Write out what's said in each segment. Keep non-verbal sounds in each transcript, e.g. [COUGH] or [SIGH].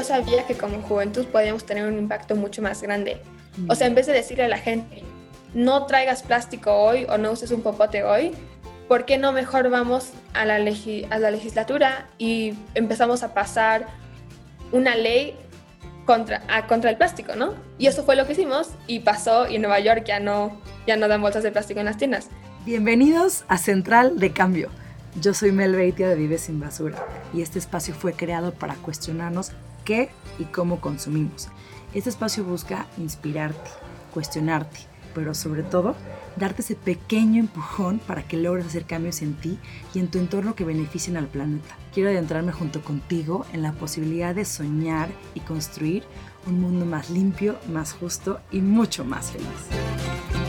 yo sabía que como juventud podíamos tener un impacto mucho más grande. O sea, en vez de decirle a la gente, no traigas plástico hoy o no uses un popote hoy, ¿por qué no mejor vamos a la, a la legislatura y empezamos a pasar una ley contra, contra el plástico, ¿no? Y eso fue lo que hicimos y pasó y en Nueva York ya no, ya no dan bolsas de plástico en las tiendas. Bienvenidos a Central de Cambio. Yo soy Mel Beitia de Vive Sin Basura y este espacio fue creado para cuestionarnos qué y cómo consumimos. Este espacio busca inspirarte, cuestionarte, pero sobre todo darte ese pequeño empujón para que logres hacer cambios en ti y en tu entorno que beneficien al planeta. Quiero adentrarme junto contigo en la posibilidad de soñar y construir un mundo más limpio, más justo y mucho más feliz.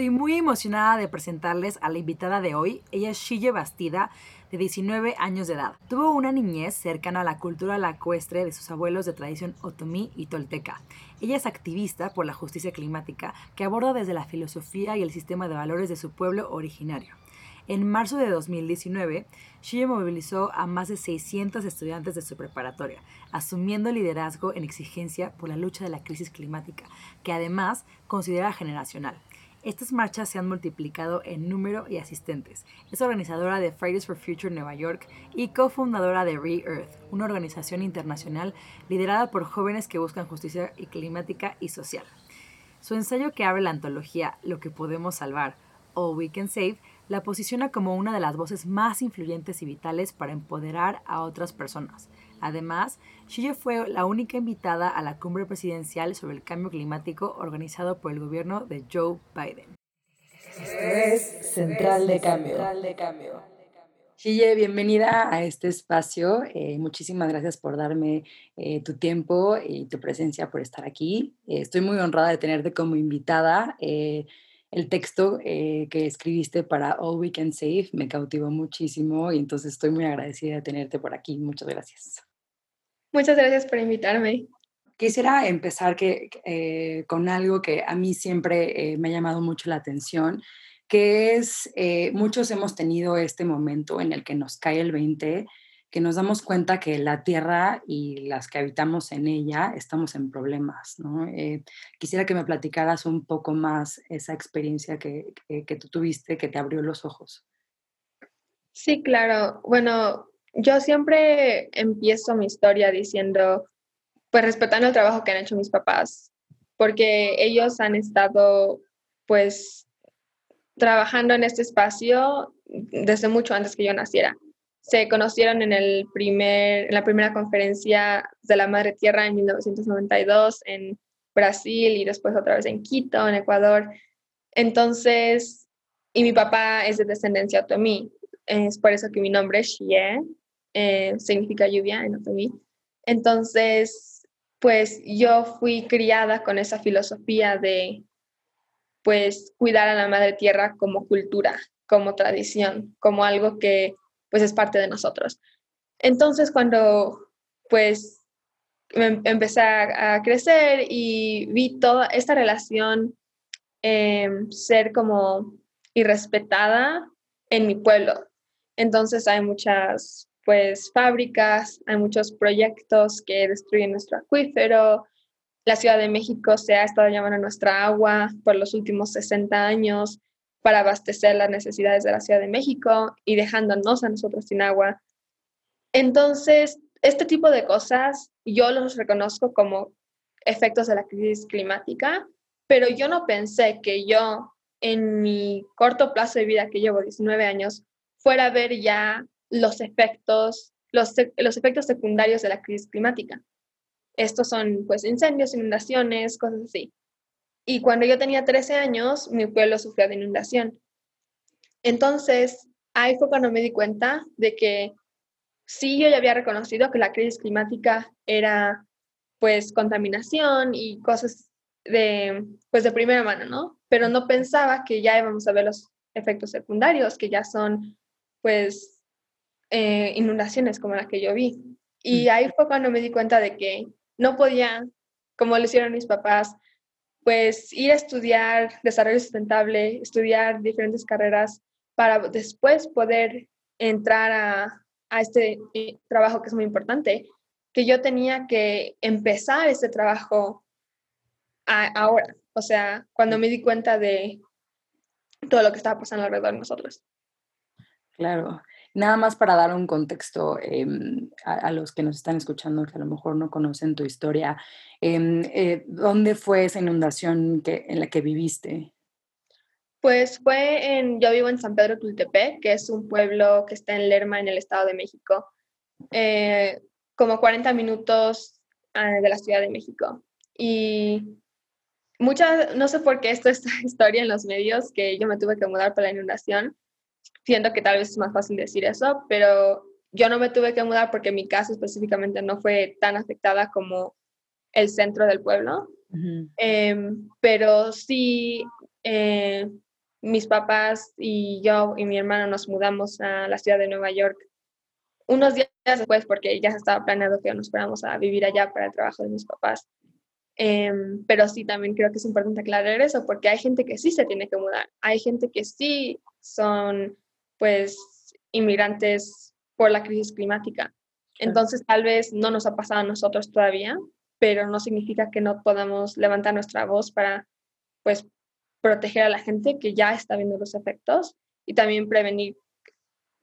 Estoy muy emocionada de presentarles a la invitada de hoy. Ella es Shille Bastida, de 19 años de edad. Tuvo una niñez cercana a la cultura lacuestre de sus abuelos de tradición otomí y tolteca. Ella es activista por la justicia climática que aborda desde la filosofía y el sistema de valores de su pueblo originario. En marzo de 2019, Shille movilizó a más de 600 estudiantes de su preparatoria, asumiendo liderazgo en exigencia por la lucha de la crisis climática, que además considera generacional. Estas marchas se han multiplicado en número y asistentes. Es organizadora de Fridays for Future Nueva York y cofundadora de Re-Earth, una organización internacional liderada por jóvenes que buscan justicia climática y social. Su ensayo que abre la antología Lo que podemos salvar, All We Can Save, la posiciona como una de las voces más influyentes y vitales para empoderar a otras personas. Además, Shille fue la única invitada a la cumbre presidencial sobre el cambio climático organizado por el gobierno de Joe Biden. Esto es Central de Cambio. Shille, bienvenida a este espacio. Eh, muchísimas gracias por darme eh, tu tiempo y tu presencia, por estar aquí. Eh, estoy muy honrada de tenerte como invitada. El texto que escribiste para All We Can Save me cautivó muchísimo y entonces estoy muy agradecida de tenerte por aquí. Muchas gracias. Muchas gracias por invitarme. Quisiera empezar que, eh, con algo que a mí siempre eh, me ha llamado mucho la atención, que es, eh, muchos hemos tenido este momento en el que nos cae el 20, que nos damos cuenta que la Tierra y las que habitamos en ella estamos en problemas. ¿no? quisiera que me platicaras un poco más esa experiencia que, que tú tuviste, que te abrió los ojos. Sí, claro. Bueno, yo siempre empiezo mi historia diciendo, pues respetando el trabajo que han hecho mis papás, porque ellos han estado, pues, trabajando en este espacio desde mucho antes que yo naciera. Se conocieron en, el primer, en la primera conferencia de la Madre Tierra en 1992 en Brasil y después otra vez en Quito, en Ecuador. Entonces, y mi papá es de descendencia otomí, es por eso que mi nombre es Xie, eh, significa lluvia en otomí. Entonces, pues yo fui criada con esa filosofía de, pues, cuidar a la madre tierra como cultura, como tradición, como algo que, pues, es parte de nosotros. Entonces, cuando, pues, me empecé a, crecer y vi toda esta relación em, ser como irrespetada en mi pueblo. Entonces hay muchas pues fábricas, hay muchos proyectos que destruyen nuestro acuífero. La Ciudad de México se ha estado llamando nuestra agua por los últimos 60 años para abastecer las necesidades de la Ciudad de México y dejándonos a nosotros sin agua. Entonces, este tipo de cosas yo los reconozco como efectos de la crisis climática, pero yo no pensé que yo en mi corto plazo de vida que llevo 19 años fuera a ver ya los efectos, los, los efectos secundarios de la crisis climática. Estos son pues incendios, inundaciones, cosas así. Y cuando yo tenía 13 años, mi pueblo sufrió de inundación. Entonces, ahí fue cuando me di cuenta de que sí yo ya había reconocido que la crisis climática era pues contaminación y cosas de pues de primera mano, ¿no? Pero no pensaba que ya íbamos a ver los efectos secundarios, que ya son pues eh, inundaciones como la que yo vi. Y mm. ahí fue cuando me di cuenta de que no podía, como lo hicieron mis papás, pues ir a estudiar desarrollo sustentable, estudiar diferentes carreras para después poder entrar a, a este eh, trabajo que es muy importante, que yo tenía que empezar este trabajo ahora, o sea, cuando me di cuenta de todo lo que estaba pasando alrededor de nosotros. Claro. Nada más para dar un contexto em, a, los que nos están escuchando, que a lo mejor no conocen tu historia, em, eh, ¿dónde fue esa inundación que, en la que viviste? Pues fue en, yo vivo en San Pedro Tultepec, que es un pueblo que está en Lerma, en el Estado de México, eh, como 40 minutos ah, de la Ciudad de México. Y muchas, no sé por qué esto es [LAUGHS] historia en los medios, que yo me tuve que mudar por la inundación, siento que tal vez es más fácil decir eso, pero yo no me tuve que mudar porque mi casa específicamente no fue tan afectada como el centro del pueblo. Em, pero sí, eh, mis papás y yo y mi hermano nos mudamos a la ciudad de Nueva York unos días después porque ya estaba planeado que nos fuéramos a vivir allá para el trabajo de mis papás. Em, pero sí, también creo que es importante aclarar eso porque hay gente que sí se tiene que mudar, hay gente que sí son pues inmigrantes por la crisis climática. Entonces tal vez no nos ha pasado a nosotros todavía, pero no significa que no podamos levantar nuestra voz para pues proteger a la gente que ya está viendo los efectos y también prevenir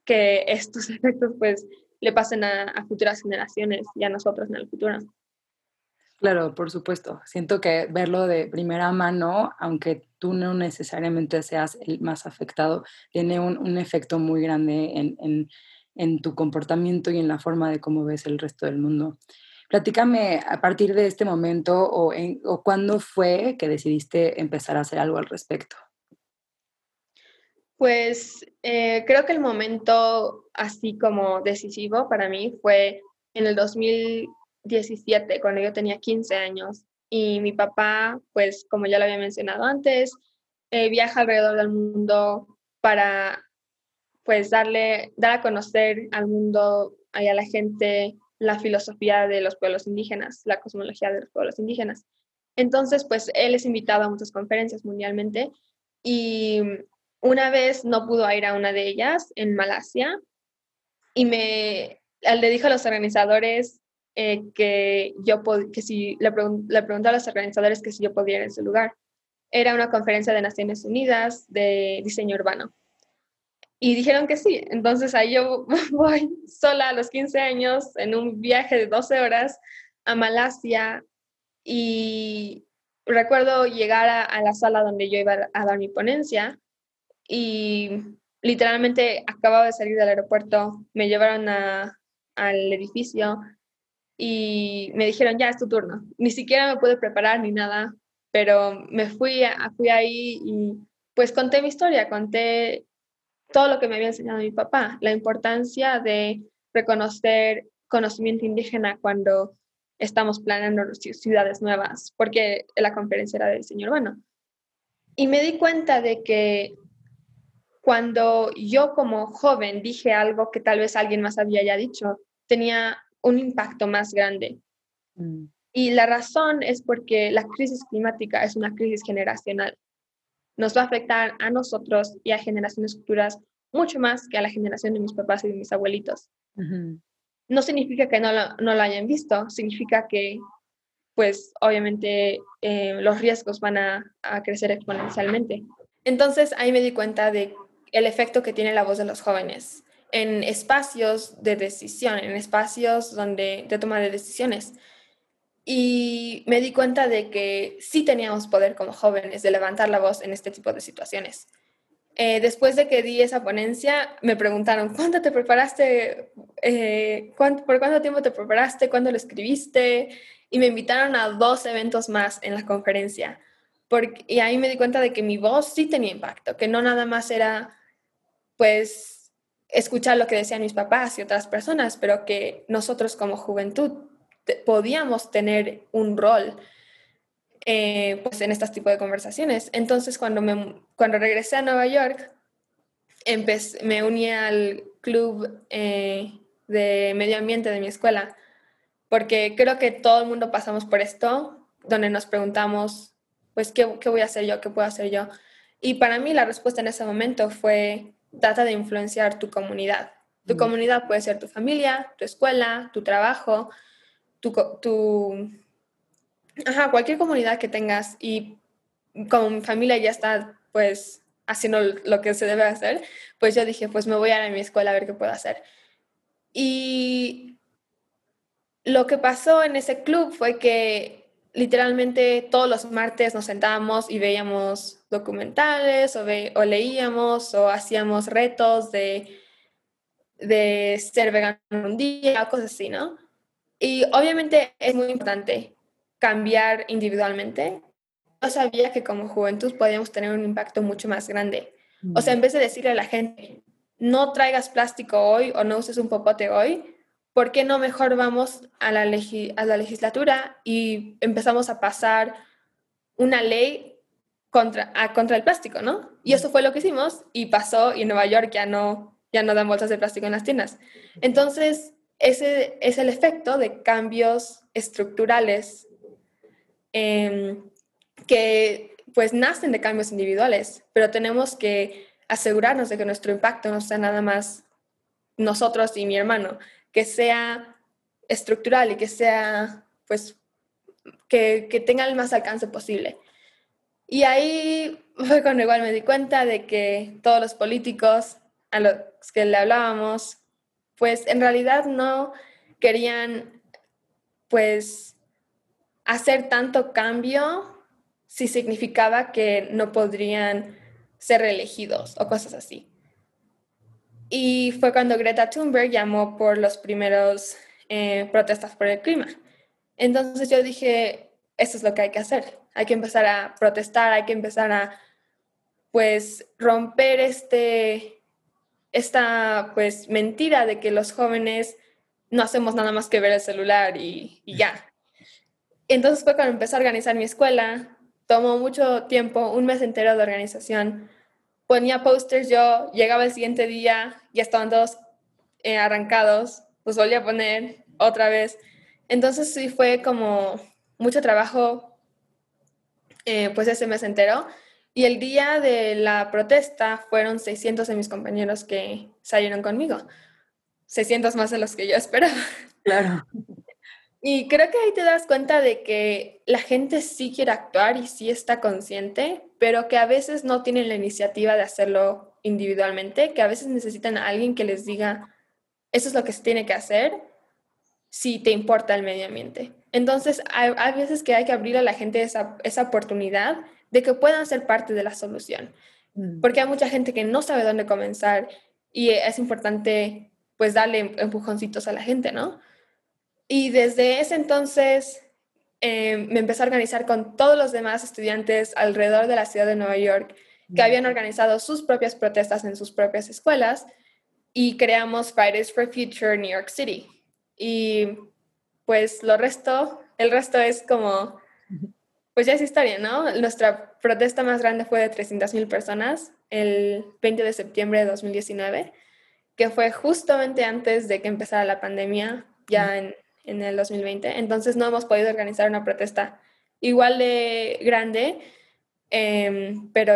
que estos [LAUGHS] efectos pues le pasen a, a futuras generaciones y a nosotros en el futuro. Claro, por supuesto. Siento que verlo de primera mano, aunque tú no necesariamente seas el más afectado, tiene un, efecto muy grande en, tu comportamiento y en la forma de cómo ves el resto del mundo. Platícame a partir de este momento o, o cuándo fue que decidiste empezar a hacer algo al respecto. Pues eh, creo que el momento así como decisivo para mí fue en el 2000 17, cuando yo tenía 15 años. Y mi papá, pues como ya lo había mencionado antes, eh, viaja alrededor del mundo para pues darle, dar a conocer al mundo y a la gente la filosofía de los pueblos indígenas, la cosmología de los pueblos indígenas. Entonces, pues él es invitado a muchas conferencias mundialmente y una vez no pudo ir a una de ellas en Malasia y me le dijo a los organizadores eh, que yo que si le, le pregunté a los organizadores que si yo podía ir en su lugar. Era una conferencia de Naciones Unidas de diseño urbano. Y dijeron que sí. Entonces ahí yo [LAUGHS] voy sola a los 15 años en un viaje de 12 horas a Malasia y recuerdo llegar a, la sala donde yo iba a dar mi ponencia y literalmente acababa de salir del aeropuerto, me llevaron a, al edificio, y me dijeron, ya es tu turno. Ni siquiera me pude preparar ni nada, pero me fui, a, fui ahí y pues conté mi historia, conté todo lo que me había enseñado mi papá, la importancia de reconocer conocimiento indígena cuando estamos planeando ciudades nuevas, porque la conferencia era del señor urbano. Y me di cuenta de que cuando yo como joven dije algo que tal vez alguien más había ya dicho, tenía un impacto más grande. Mm. Y la razón es porque la crisis climática es una crisis generacional. Nos va a afectar a nosotros y a generaciones futuras mucho más que a la generación de mis papás y de mis abuelitos. No significa que no lo, no lo, hayan visto, significa que, pues, obviamente eh, los riesgos van a, a crecer exponencialmente. Entonces ahí me di cuenta de el efecto que tiene la voz de los jóvenes en espacios de decisión, en espacios donde, de toma de decisiones. Y me di cuenta de que sí teníamos poder como jóvenes de levantar la voz en este tipo de situaciones. Eh, después de que di esa ponencia, me preguntaron, ¿cuánto te preparaste? Eh, ¿Por cuánto tiempo te preparaste? ¿Cuándo lo escribiste? Y me invitaron a dos eventos más en la conferencia. Y ahí me di cuenta de que mi voz sí tenía impacto, que no nada más era, pues, escuchar lo que decían mis papás y otras personas, pero que nosotros como juventud podíamos tener un rol eh, pues en este tipo de conversaciones. Entonces, cuando, me, cuando regresé a Nueva York, me uní al club eh, de medio ambiente de mi escuela, porque creo que todo el mundo pasamos por esto, donde nos preguntamos, pues, ¿qué, qué voy a hacer yo? ¿Qué puedo hacer yo? Y para mí la respuesta en ese momento fue trata de influenciar tu comunidad. Tu comunidad puede ser tu familia, tu escuela, tu trabajo, tu, tu ajá, cualquier comunidad que tengas y como mi familia ya está pues haciendo lo que se debe hacer, pues yo dije, pues me voy a ir a mi escuela a ver qué puedo hacer. Y lo que pasó en ese club fue que literalmente todos los martes nos sentábamos y veíamos documentales o, o leíamos o hacíamos retos de de ser vegano un día, cosas así, ¿no? Y obviamente es muy importante cambiar individualmente. Yo sabía que como juventud podíamos tener un impacto mucho más grande. O sea, en vez de decirle a la gente, no traigas plástico hoy o no uses un popote hoy, ¿por qué no mejor vamos a la, a la legislatura y empezamos a pasar una ley contra, contra el plástico, ¿no? Y eso fue lo que hicimos y pasó y en Nueva York ya no ya no dan bolsas de plástico en las tiendas. Entonces, ese es el efecto de cambios estructurales em, que pues nacen de cambios individuales, pero tenemos que asegurarnos de que nuestro impacto no sea nada más nosotros y mi hermano, que sea estructural y que sea, pues, que, que tenga el más alcance posible. Y ahí fue cuando igual me di cuenta de que todos los políticos a los que le hablábamos, pues en realidad no querían pues hacer tanto cambio si significaba que no podrían ser reelegidos o cosas así. Y fue cuando Greta Thunberg llamó por los primeros eh, protestas por el clima. Entonces yo dije, esto es lo que hay que hacer. Hay que empezar a protestar, hay que empezar a, pues, romper este, esta pues mentira de que los jóvenes no hacemos nada más que ver el celular y, ya. Entonces fue cuando empecé a organizar mi escuela, tomó mucho tiempo, un mes entero de organización. Ponía posters yo, llegaba el siguiente día, ya estaban todos eh, arrancados, los volví a poner otra vez. Entonces sí fue como mucho trabajo, eh, pues ese mes entero. Y el día de la protesta fueron 600 de mis compañeros que salieron conmigo. 600 más de los que yo esperaba. [LAUGHS] Claro. Y creo que ahí te das cuenta de que la gente sí quiere actuar y sí está consciente, pero que a veces no tienen la iniciativa de hacerlo individualmente, que a veces necesitan a alguien que les diga, eso es lo que se tiene que hacer si te importa el medio ambiente. Entonces, hay, veces que hay que abrir a la gente esa, esa oportunidad de que puedan ser parte de la solución. Mm. Porque hay mucha gente que no sabe dónde comenzar y es importante pues darle empujoncitos a la gente, ¿no? Y desde ese entonces eh, me empecé a organizar con todos los demás estudiantes alrededor de la ciudad de Nueva York que habían organizado sus propias protestas en sus propias escuelas y creamos Fridays for Future New York City. Y pues lo resto, el resto es como pues ya es historia, ¿no? Nuestra protesta más grande fue de 300.000 personas el 20 de septiembre de 2019, que fue justamente antes de que empezara la pandemia, ya en, en el 2020. Entonces no hemos podido organizar una protesta igual de grande, em, pero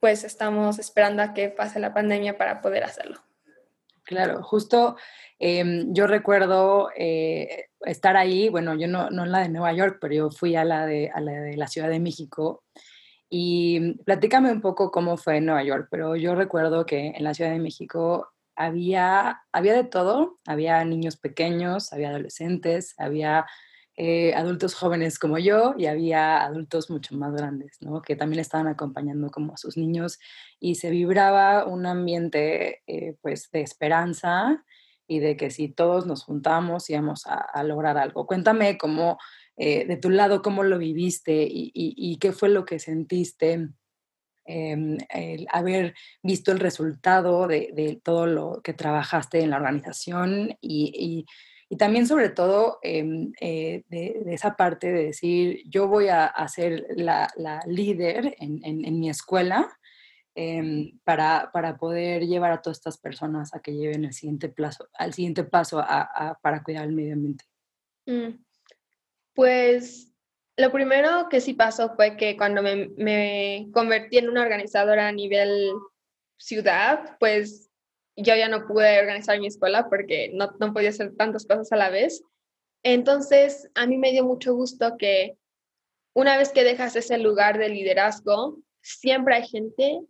pues estamos esperando a que pase la pandemia para poder hacerlo. Claro, justo em, yo recuerdo eh, estar ahí, bueno, yo no, no en la de Nueva York, pero yo fui a la de, a la de la Ciudad de México. Y platícame un poco cómo fue en Nueva York, pero yo recuerdo que en la Ciudad de México había, había de todo, había niños pequeños, había adolescentes, había eh, adultos jóvenes como yo y había adultos mucho más grandes, ¿no? Que también estaban acompañando como a sus niños y se vibraba un ambiente eh, pues de esperanza y de que si todos nos juntamos íbamos a, lograr algo. Cuéntame cómo, eh, de tu lado, cómo lo viviste y, qué fue lo que sentiste em, el haber visto el resultado de, todo lo que trabajaste en la organización y y también sobre todo em, eh, de, esa parte de decir, yo voy a, ser la, líder en, mi escuela em, para, poder llevar a todas estas personas a que lleven el siguiente plazo, al siguiente paso para cuidar el medio ambiente. Mm. Pues lo primero que sí pasó fue que cuando me, me convertí en una organizadora a nivel ciudad, pues yo ya no pude organizar mi escuela porque no, no podía hacer tantas cosas a la vez. Entonces, a mí me dio mucho gusto que una vez que dejas ese lugar de liderazgo, siempre hay gente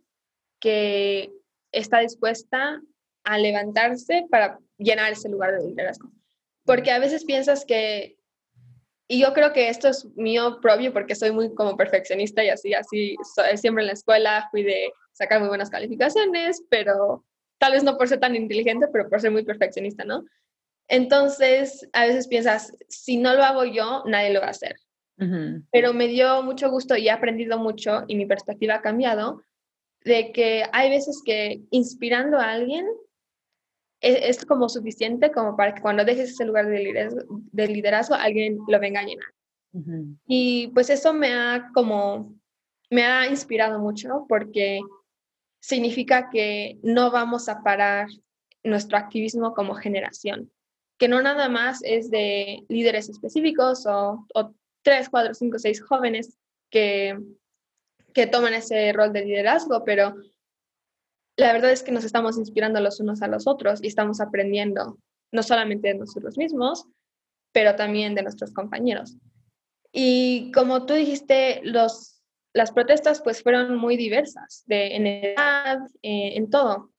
que está dispuesta a levantarse para llenar ese lugar de liderazgo. Porque a veces piensas que, y yo creo que esto es mío propio porque soy muy como perfeccionista y así, así, siempre en la escuela fui de sacar muy buenas calificaciones, pero tal vez no por ser tan inteligente, pero por ser muy perfeccionista, ¿no? Entonces, a veces piensas, si no lo hago yo, nadie lo va a hacer. Pero me dio mucho gusto y he aprendido mucho y mi perspectiva ha cambiado de que hay veces que inspirando a alguien e, es, como suficiente como para que cuando dejes ese lugar de liderazgo, de liderazgo alguien lo venga a llenar. Y pues eso me ha como, me ha inspirado mucho porque significa que no vamos a parar nuestro activismo como generación, que no nada más es de líderes específicos o, o tres, cuatro, cinco, seis jóvenes que, que toman ese rol de liderazgo, pero la verdad es que nos estamos inspirando los unos a los otros y estamos aprendiendo no solamente de nosotros mismos, pero también de nuestros compañeros. Y como tú dijiste, los las protestas pues fueron muy diversas, de, en edad, eh, en todo.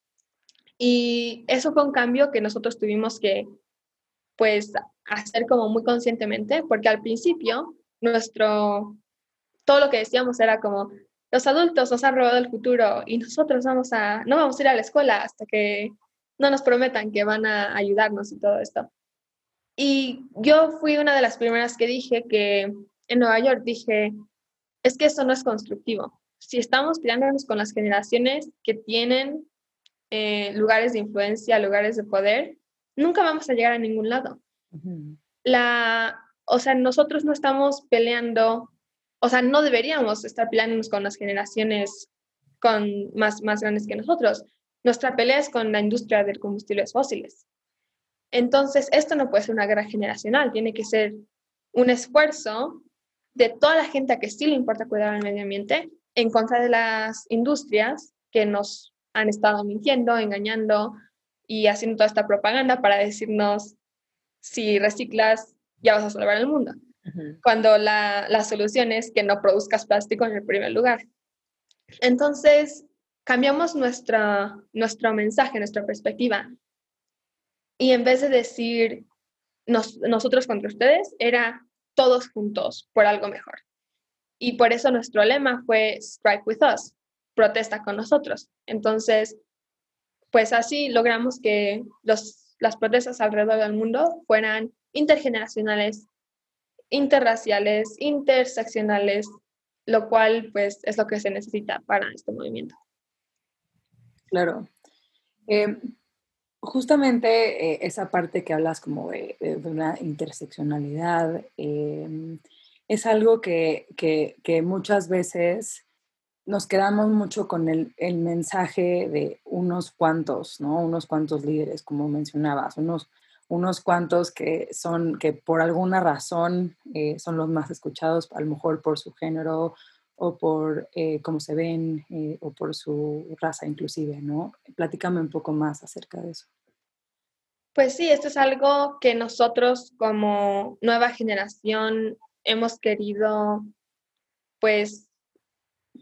Y eso fue un cambio que nosotros tuvimos que pues hacer como muy conscientemente, porque al principio nuestro, todo lo que decíamos era como, los adultos nos han robado el futuro y nosotros vamos a, no vamos a ir a la escuela hasta que no nos prometan que van a ayudarnos y todo esto. Y yo fui una de las primeras que dije que en Nueva York dije, es que eso no es constructivo. Si estamos peleándonos con las generaciones que tienen eh, lugares de influencia, lugares de poder, nunca vamos a llegar a ningún lado. La, o sea, nosotros no estamos peleando, o sea, no deberíamos estar peleándonos con las generaciones con más, más grandes que nosotros. Nuestra pelea es con la industria de combustibles fósiles. Entonces, esto no puede ser una guerra generacional, tiene que ser un esfuerzo de toda la gente a que sí le importa cuidar el medio ambiente en contra de las industrias que nos han estado mintiendo, engañando y haciendo toda esta propaganda para decirnos si reciclas ya vas a salvar el mundo. Cuando la, la solución es que no produzcas plástico en el primer lugar. Entonces, cambiamos nuestra, nuestro mensaje, nuestra perspectiva. Y en vez de decir nosotros contra ustedes, era todos juntos por algo mejor. Y por eso nuestro lema fue Strike with Us, protesta con nosotros. Entonces, pues así logramos que los, las protestas alrededor del mundo fueran intergeneracionales, interraciales, interseccionales, lo cual pues es lo que se necesita para este movimiento. Claro. Eh, justamente eh, esa parte que hablas como de, una interseccionalidad em, es algo que, muchas veces nos quedamos mucho con el, mensaje de unos cuantos, ¿no? Unos cuantos líderes, como mencionabas, unos, unos cuantos que son, que por alguna razón eh, son los más escuchados, a lo mejor por su género o por eh, cómo se ven eh, o por su raza inclusive, ¿no? Platícame un poco más acerca de eso. Pues sí, esto es algo que nosotros como nueva generación hemos querido, pues,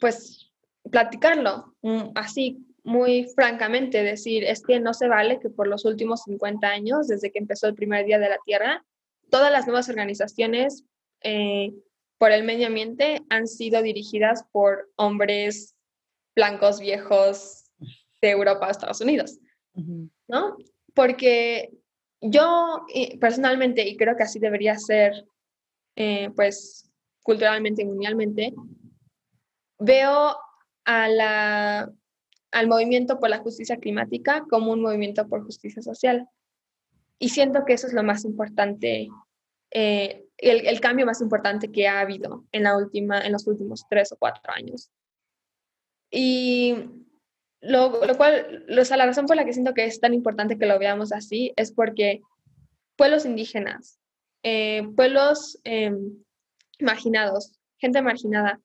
pues, platicarlo mm, así, muy francamente, decir, es que no se vale que por los últimos 50 años, desde que empezó el primer día de la Tierra, todas las nuevas organizaciones eh, por el medio ambiente han sido dirigidas por hombres blancos viejos de Europa a Estados Unidos, ¿no? Porque yo personalmente, y creo que así debería ser, eh, pues culturalmente y mundialmente, veo a la, al movimiento por la justicia climática como un movimiento por justicia social. Y siento que eso es lo más importante eh, el, cambio más importante que ha habido en, la última, en los últimos tres o cuatro años. Y lo, lo cual, la razón por la que siento que es tan importante que lo veamos así es porque pueblos indígenas, eh, pueblos em, marginados, gente marginada,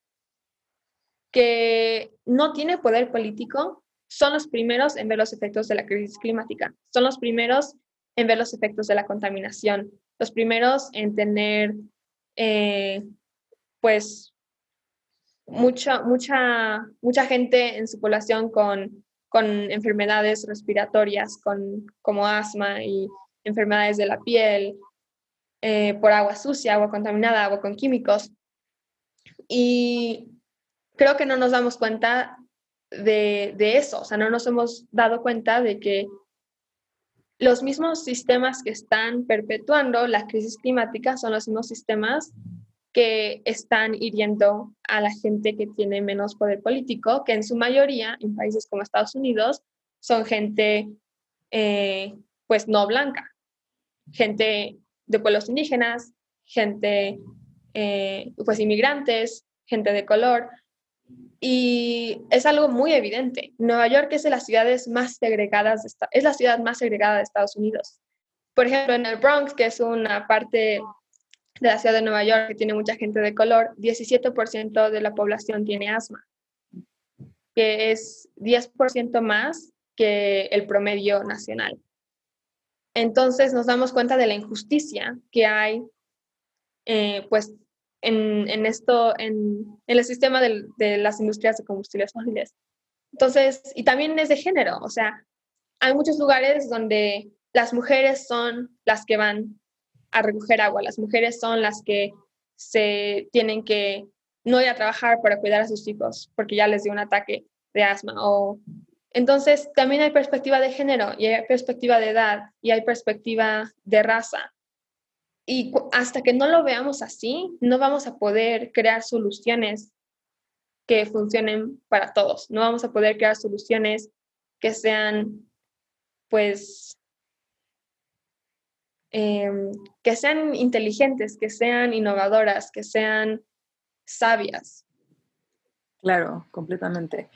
que no tiene poder político, son los primeros en ver los efectos de la crisis climática, son los primeros en ver los efectos de la contaminación, los primeros en tener, eh, pues, mucha, mucha, mucha gente en su población con, con enfermedades respiratorias, con, como asma y enfermedades de la piel, eh, por agua sucia, agua contaminada, agua con químicos. Y creo que no nos damos cuenta de, de, eso, o sea, no nos hemos dado cuenta de que los mismos sistemas que están perpetuando la crisis climática son los mismos sistemas que están hiriendo a la gente que tiene menos poder político, que en su mayoría, en países como Estados Unidos, son gente eh, pues no blanca, gente de pueblos indígenas, gente eh, pues inmigrantes, gente de color. Y es algo muy evidente. Nueva York es de las más segregadas, es la ciudad más segregada de Estados Unidos. Por ejemplo, en el Bronx, que es una parte de la ciudad de Nueva York que tiene mucha gente de color, 17% de la población tiene asma, que es 10% más que el promedio nacional. Entonces nos damos cuenta de la injusticia que hay eh, pues en, en, esto, en, en el sistema de, de las industrias de combustibles fósiles. Entonces, y también es de género, o sea, hay muchos lugares donde las mujeres son las que van a recoger agua. Las mujeres son las que se tienen que no ir a trabajar para cuidar a sus hijos porque ya les dio un ataque de asma. O... Entonces, también hay perspectiva de género y hay perspectiva de edad y hay perspectiva de raza. Y hasta que no lo veamos así, no vamos a poder crear soluciones que funcionen para todos. No vamos a poder crear soluciones que sean, pues, Em, que sean inteligentes, que sean innovadoras, que sean sabias. Claro, completamente.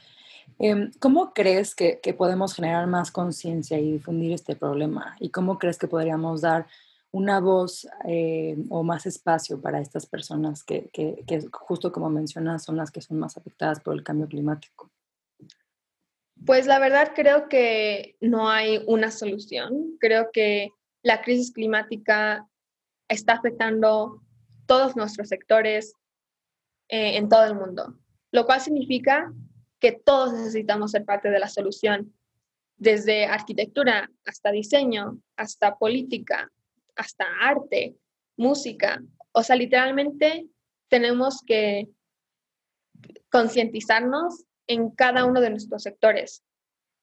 Em, ¿Cómo crees que, podemos generar más conciencia y difundir este problema? ¿Y cómo crees que podríamos dar una voz eh, o más espacio para estas personas que, justo como mencionas, son las que son más afectadas por el cambio climático? Pues la verdad creo que no hay una solución. Creo que la crisis climática está afectando todos nuestros sectores eh, en todo el mundo, lo cual significa que todos necesitamos ser parte de la solución, desde arquitectura hasta diseño, hasta política, hasta arte, música. O sea, literalmente tenemos que concientizarnos en cada uno de nuestros sectores,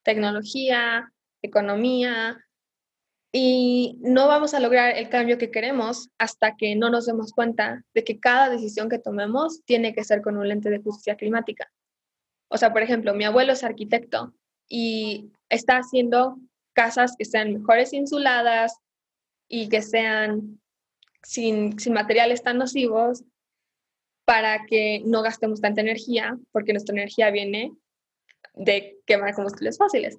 tecnología, economía, y no vamos a lograr el cambio que queremos hasta que no nos demos cuenta de que cada decisión que tomemos tiene que ser con un lente de justicia climática. O sea, por ejemplo, mi abuelo es arquitecto y está haciendo casas que sean mejores insuladas y que sean sin, sin materiales tan nocivos para que no gastemos tanta energía, porque nuestra energía viene de quemar combustibles fósiles.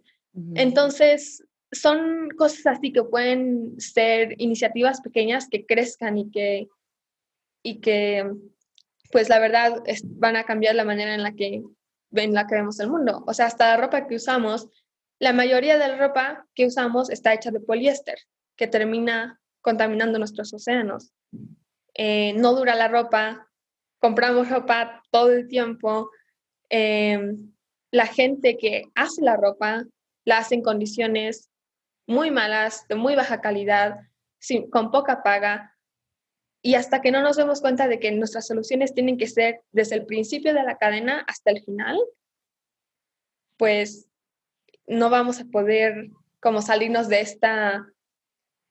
Entonces, son cosas así que pueden ser iniciativas pequeñas que crezcan y que, y que pues la verdad van a cambiar la manera en la que en la que vemos el mundo. O sea, hasta la ropa que usamos, la mayoría de la ropa que usamos está hecha de poliéster, que termina contaminando nuestros océanos. Eh, no dura la ropa, compramos ropa todo el tiempo. Eh, la gente que hace la ropa la hace en condiciones muy malas, de muy baja calidad, sin, con poca paga. Y hasta que no nos demos cuenta de que nuestras soluciones tienen que ser desde el principio de la cadena hasta el final, pues no vamos a poder como salirnos de esta,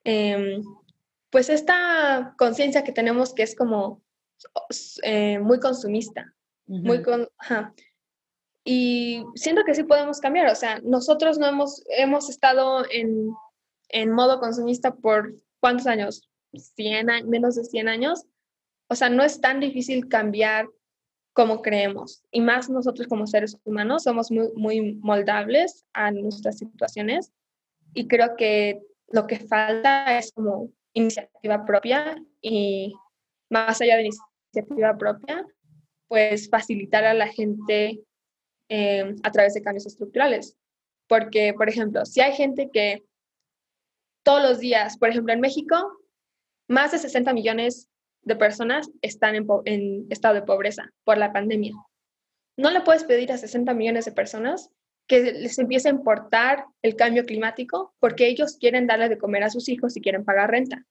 em, pues esta conciencia que tenemos que es como eh, muy consumista, muy con, y siento que sí podemos cambiar, o sea, nosotros no hemos, hemos estado en, en modo consumista por cuántos años, 100 menos de 100 años, o sea, no es tan difícil cambiar como creemos, y más nosotros como seres humanos somos muy, muy moldables a nuestras situaciones, y creo que lo que falta es como iniciativa propia y más allá de iniciativa propia, pues facilitar a la gente Em, a través de cambios estructurales. porque, por ejemplo, si hay gente que todos los días, por ejemplo, en México, más de 60 millones de personas están en, en estado de pobreza por la pandemia. No le puedes pedir a 60 millones de personas que les empiece a importar el cambio climático porque ellos quieren darle de comer a sus hijos y quieren pagar renta.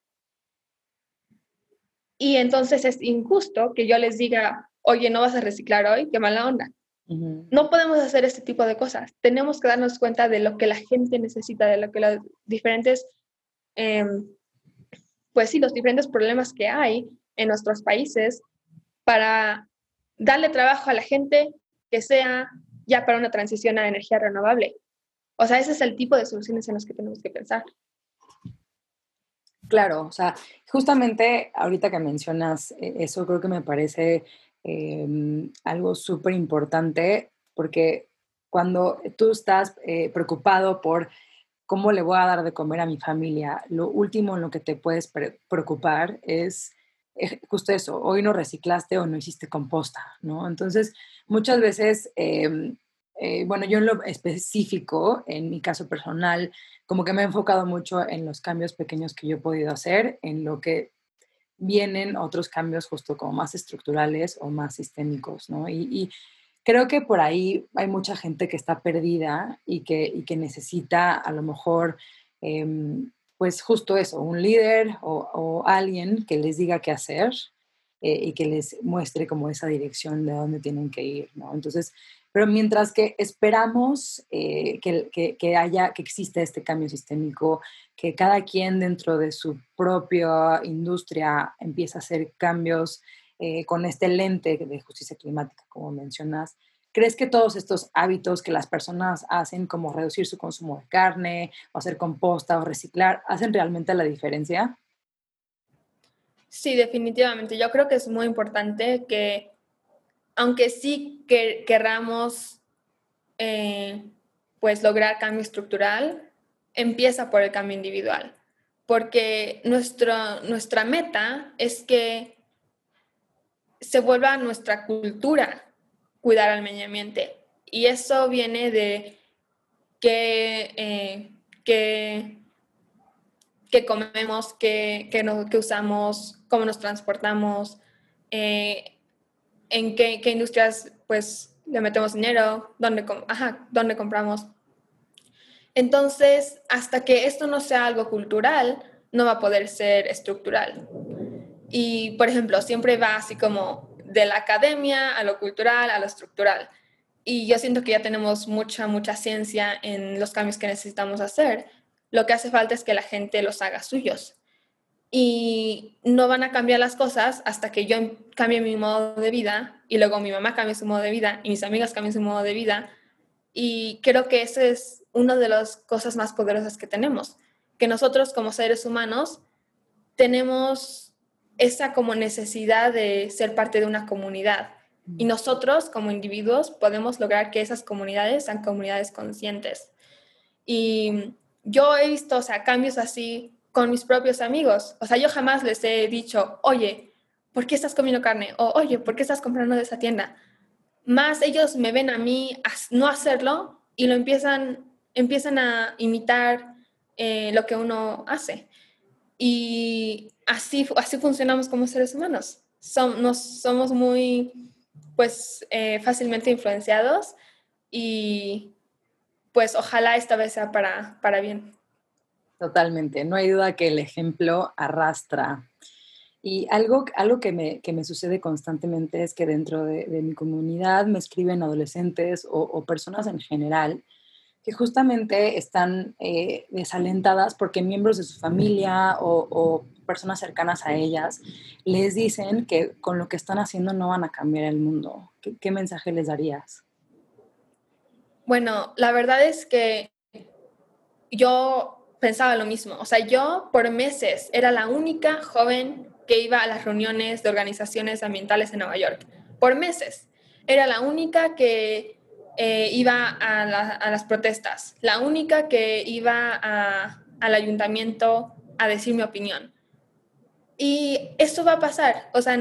Y entonces es injusto que yo les diga, oye, no vas a reciclar hoy, qué mala onda. No podemos hacer este tipo de cosas. Tenemos que darnos cuenta de lo que la gente necesita, de lo que los diferentes, em, pues sí, los diferentes problemas que hay en nuestros países para darle trabajo a la gente que sea ya para una transición a energía renovable. O sea, ese es el tipo de soluciones en las que tenemos que pensar. Claro, o sea, justamente ahorita que mencionas eh, eso, creo que me parece em, algo súper importante porque cuando tú estás eh, preocupado por cómo le voy a dar de comer a mi familia, lo último en lo que te puedes preocupar es eh, justo eso, hoy no reciclaste o no hiciste composta, ¿no? Entonces, muchas veces, em, eh, bueno, yo en lo específico, en mi caso personal, como que me he enfocado mucho en los cambios pequeños que yo he podido hacer, en lo que vienen otros cambios justo como más estructurales o más sistémicos, ¿no? Y, creo que por ahí hay mucha gente que está perdida y que, y que necesita a lo mejor... Em, pues justo eso, un líder o, alguien que les diga qué hacer eh, y que les muestre como esa dirección de dónde tienen que ir, ¿no? Entonces, pero mientras que esperamos eh, que, que, haya, que exista este cambio sistémico, que cada quien dentro de su propia industria empiece a hacer cambios eh, con este lente de justicia climática, como mencionas, ¿Crees que todos estos hábitos que las personas hacen, como reducir su consumo de carne, o hacer composta o reciclar, hacen realmente la diferencia? Sí, definitivamente. Yo creo que es muy importante que, aunque sí que querramos eh, pues lograr cambio estructural, empieza por el cambio individual. Porque nuestra meta es que se vuelva nuestra cultura cuidar al medio ambiente. Y eso viene de qué, eh, que, comemos, qué, que usamos, cómo nos transportamos, eh, en qué, industrias pues le metemos dinero, dónde, dónde compramos. Entonces, hasta que esto no sea algo cultural, no va a poder ser estructural. Y, por ejemplo, siempre va así como de la academia a lo cultural, a lo estructural. Y yo siento que ya tenemos mucha, mucha ciencia en los cambios que necesitamos hacer. Lo que hace falta es que la gente los haga suyos. Y no van a cambiar las cosas hasta que yo cambie mi modo de vida y luego mi mamá cambie su modo de vida y mis amigas cambien su modo de vida. Y creo que esa es una de las cosas más poderosas que tenemos, que nosotros como seres humanos tenemos esa como necesidad de ser parte de una comunidad. Y nosotros como individuos podemos lograr que esas comunidades sean comunidades conscientes. Y yo he visto, o sea, cambios así con mis propios amigos. O sea, yo jamás les he dicho, oye, ¿por qué estás comiendo carne? O, oye, ¿por qué estás comprando de esa tienda? Más ellos me ven a mí no hacerlo y lo empiezan, empiezan a imitar eh, lo que uno hace. Y así, así funcionamos como seres humanos. somos muy, pues, eh, fácilmente influenciados y pues ojalá esta vez sea para, para bien. Totalmente, no hay duda que el ejemplo arrastra. Y algo, algo que, me, que me sucede constantemente es que dentro de, mi comunidad me escriben adolescentes o, personas en general que justamente están eh, desalentadas porque miembros de su familia o, personas cercanas a ellas les dicen que con lo que están haciendo no van a cambiar el mundo. ¿Qué, mensaje les darías? Bueno, la verdad es que yo pensaba lo mismo. O sea, yo por meses era la única joven que iba a las reuniones de organizaciones ambientales en Nueva York. Por meses. Era la única que eh, iba a, las protestas, la única que iba al ayuntamiento a decir mi opinión. Y esto va a pasar, o sea,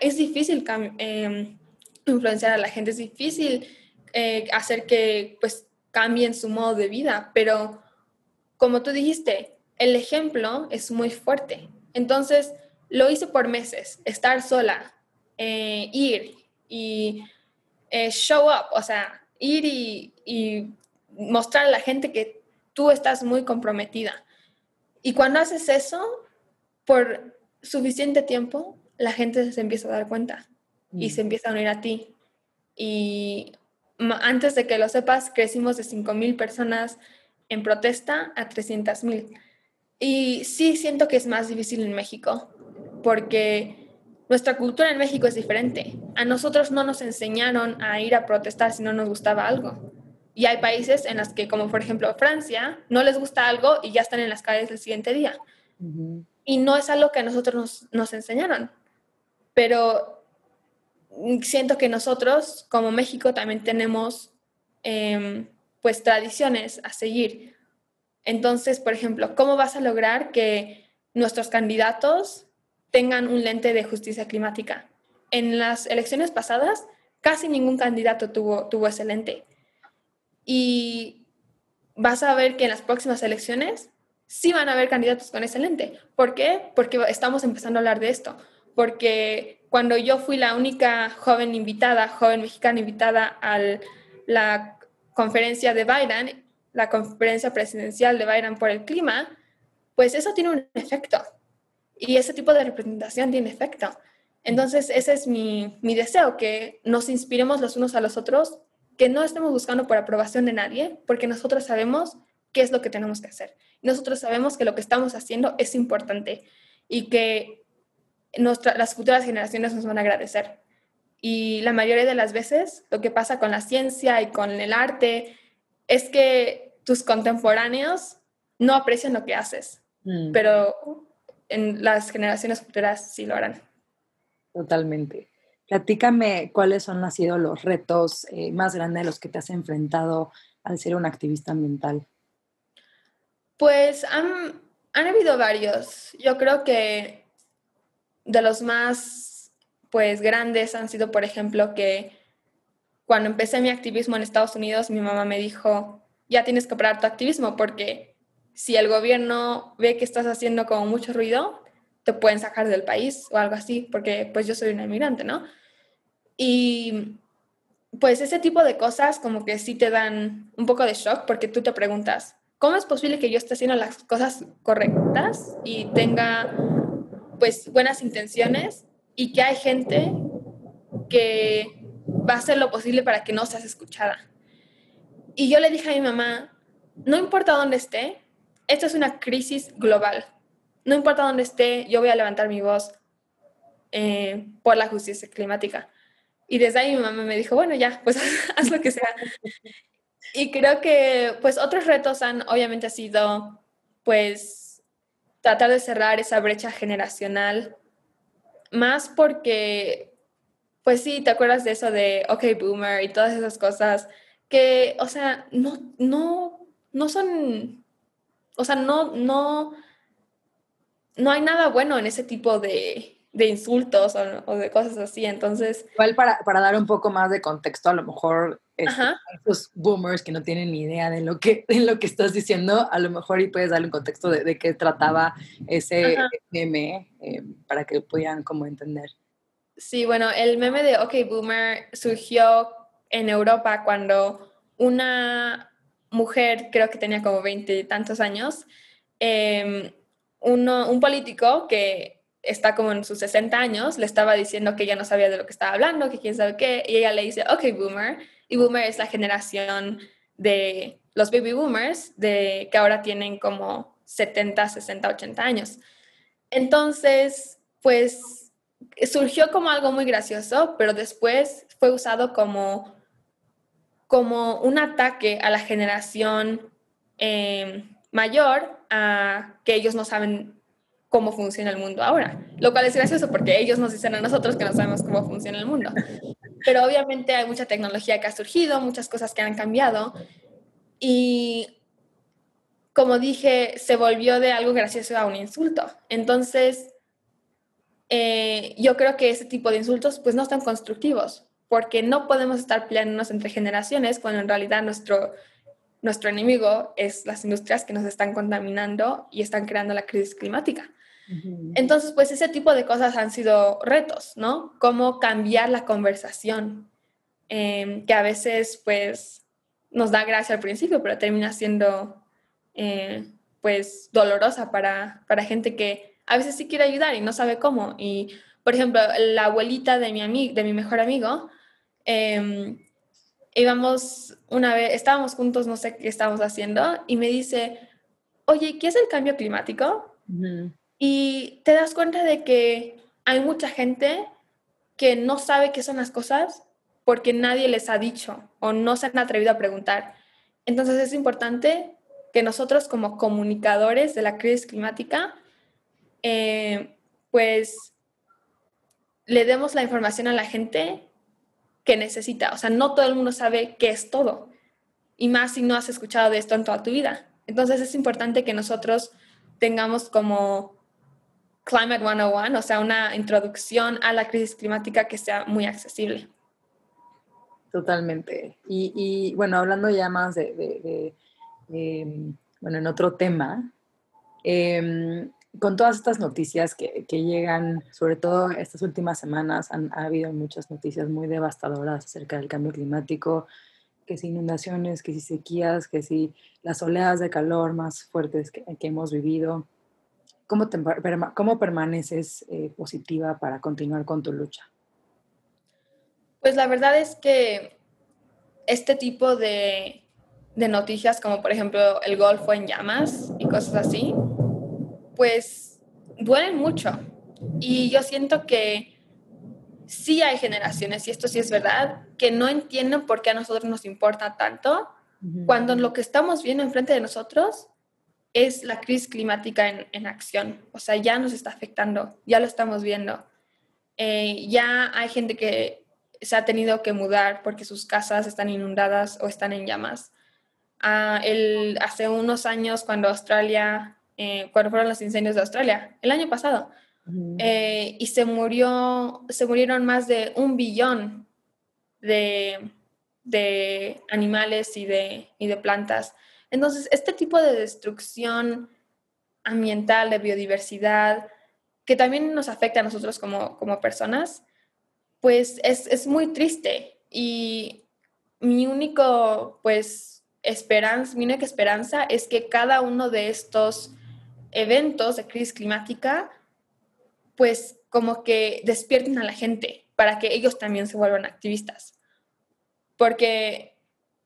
es difícil em, influenciar a la gente, es difícil eh, hacer que pues cambien su modo de vida, pero como tú dijiste, el ejemplo es muy fuerte. Entonces, lo hice por meses, estar sola, eh, ir y eh, show up, o sea, ir y, y mostrar a la gente que tú estás muy comprometida. Y cuando haces eso, por suficiente tiempo, la gente se empieza a dar cuenta y se mm. empieza a unir a ti. Y antes de que lo sepas, crecimos de 5.000 personas en protesta a 300.000. Y sí siento que es más difícil en México, porque nuestra cultura en México es diferente. A nosotros no nos enseñaron a ir a protestar si no nos gustaba algo. Y hay países en los que, como por ejemplo Francia, no les gusta algo y ya están en las calles el siguiente día. Y no es algo que a nosotros nos, nos enseñaron. Pero siento que nosotros, como México, también tenemos em, pues tradiciones a seguir. Entonces, por ejemplo, ¿cómo vas a lograr que nuestros candidatos tengan un lente de justicia climática? En las elecciones pasadas, casi ningún candidato tuvo, tuvo ese lente. Y vas a ver que en las próximas elecciones sí van a haber candidatos con ese lente. ¿Por qué? Porque estamos empezando a hablar de esto. Porque cuando yo fui la única joven invitada, joven mexicana invitada a la conferencia de Biden, la conferencia presidencial de Biden por el clima, pues eso tiene un efecto. Y ese tipo de representación tiene efecto. Entonces, ese es mi, mi deseo, que nos inspiremos los unos a los otros que no estemos buscando por aprobación de nadie, porque nosotros sabemos qué es lo que tenemos que hacer. Nosotros sabemos que lo que estamos haciendo es importante y que las futuras generaciones nos van a agradecer. Y la mayoría de las veces lo que pasa con la ciencia y con el arte es que tus contemporáneos no aprecian lo que haces, mm. pero en las generaciones futuras sí lo harán. Totalmente. Platícame cuáles han sido los retos eh, más grandes a los que te has enfrentado al ser un activista ambiental. Pues han, han habido varios. Yo creo que de los más pues grandes han sido, por ejemplo, que cuando empecé mi activismo en Estados Unidos, mi mamá me dijo, ya tienes que parar tu activismo porque si el gobierno ve que estás haciendo como mucho ruido, te pueden sacar del país o algo así, porque pues yo soy una inmigrante, ¿no? Y pues ese tipo de cosas como que sí te dan un poco de shock porque tú te preguntas, ¿cómo es posible que yo esté haciendo las cosas correctas y tenga pues buenas intenciones y que hay gente que va a hacer lo posible para que no seas escuchada? Y yo le dije a mi mamá, no importa dónde esté, esto es una crisis global. No importa dónde esté, yo voy a levantar mi voz eh, por la justicia climática. Y desde ahí mi mamá me dijo, bueno, ya, pues [LAUGHS] haz lo que sea. Y creo que, pues, otros retos han obviamente sido, pues, tratar de cerrar esa brecha generacional, más porque, pues sí, te acuerdas de eso de OK Boomer y todas esas cosas, que, o sea, no, no, no son, o sea, no, no, no hay nada bueno en ese tipo de, de insultos o, de cosas así. Entonces. Igual para, para, dar un poco más de contexto, a lo mejor este, esos boomers que no tienen ni idea de lo que, de lo que estás diciendo, a lo mejor y puedes darle un contexto de, de qué trataba ese meme eh, para que puedan como entender. Sí, bueno, el meme de OK Boomer surgió en Europa cuando una mujer, creo que tenía como veinte y tantos años, em, uno, un político que está como en sus 60 años, le estaba diciendo que ella no sabía de lo que estaba hablando, que quién sabe qué, y ella le dice, ok, boomer, y boomer es la generación de los baby boomers, de que ahora tienen como 70, 60, 80 años. Entonces, pues surgió como algo muy gracioso, pero después fue usado como, como un ataque a la generación eh, mayor, a que ellos no saben cómo funciona el mundo ahora, lo cual es gracioso porque ellos nos dicen a nosotros que no sabemos cómo funciona el mundo. Pero obviamente hay mucha tecnología que ha surgido, muchas cosas que han cambiado y como dije, se volvió de algo gracioso a un insulto. Entonces, eh, yo creo que ese tipo de insultos pues no están constructivos porque no podemos estar peleándonos entre generaciones cuando en realidad nuestro nuestro enemigo es las industrias que nos están contaminando y están creando la crisis climática. Entonces, pues ese tipo de cosas han sido retos, ¿no? Cómo cambiar la conversación, em, que a veces, pues, nos da gracia al principio, pero termina siendo, eh, pues, dolorosa para, para gente que a veces sí quiere ayudar y no sabe cómo. Y, por ejemplo, la abuelita de mi, de mi mejor amigo, eh, íbamos una vez, estábamos juntos, no sé qué estábamos haciendo, y me dice, oye, ¿qué es el cambio climático? Y te das cuenta de que hay mucha gente que no sabe qué son las cosas porque nadie les ha dicho o no se han atrevido a preguntar. Entonces es importante que nosotros como comunicadores de la crisis climática, eh, pues le demos la información a la gente que necesita. O sea, no todo el mundo sabe qué es todo. Y más si no has escuchado de esto en toda tu vida. Entonces es importante que nosotros tengamos como Climate 101, o sea, una introducción a la crisis climática que sea muy accesible. Totalmente. Y, bueno, hablando ya más de, em, bueno, en otro tema, eh, con todas estas noticias que, llegan, sobre todo estas últimas semanas, han, ha habido muchas noticias muy devastadoras acerca del cambio climático, que si inundaciones, que si sequías, que si las oleadas de calor más fuertes que, hemos vivido. ¿Cómo, cómo permaneces eh, positiva para continuar con tu lucha? Pues la verdad es que este tipo de, de noticias, como por ejemplo el Golfo en llamas y cosas así, pues duelen mucho. Y yo siento que sí hay generaciones, y esto sí es verdad, que no entienden por qué a nosotros nos importa tanto, cuando lo que estamos viendo enfrente de nosotros es la crisis climática en, acción. O sea, ya nos está afectando, ya lo estamos viendo. Eh, ya hay gente que se ha tenido que mudar porque sus casas están inundadas o están en llamas. Ah, el, hace unos años, cuando Australia eh, cuando fueron los incendios de Australia, el año pasado. Eh, y se, murió, se murieron más de un billón de, de animales y de, y de plantas. Entonces, este tipo de destrucción ambiental, de biodiversidad, que también nos afecta a nosotros como, como personas, pues es, es, muy triste. Y mi único, pues, esperanza, mi única esperanza es que cada uno de estos eventos de crisis climática, pues como que despierten a la gente para que ellos también se vuelvan activistas. Porque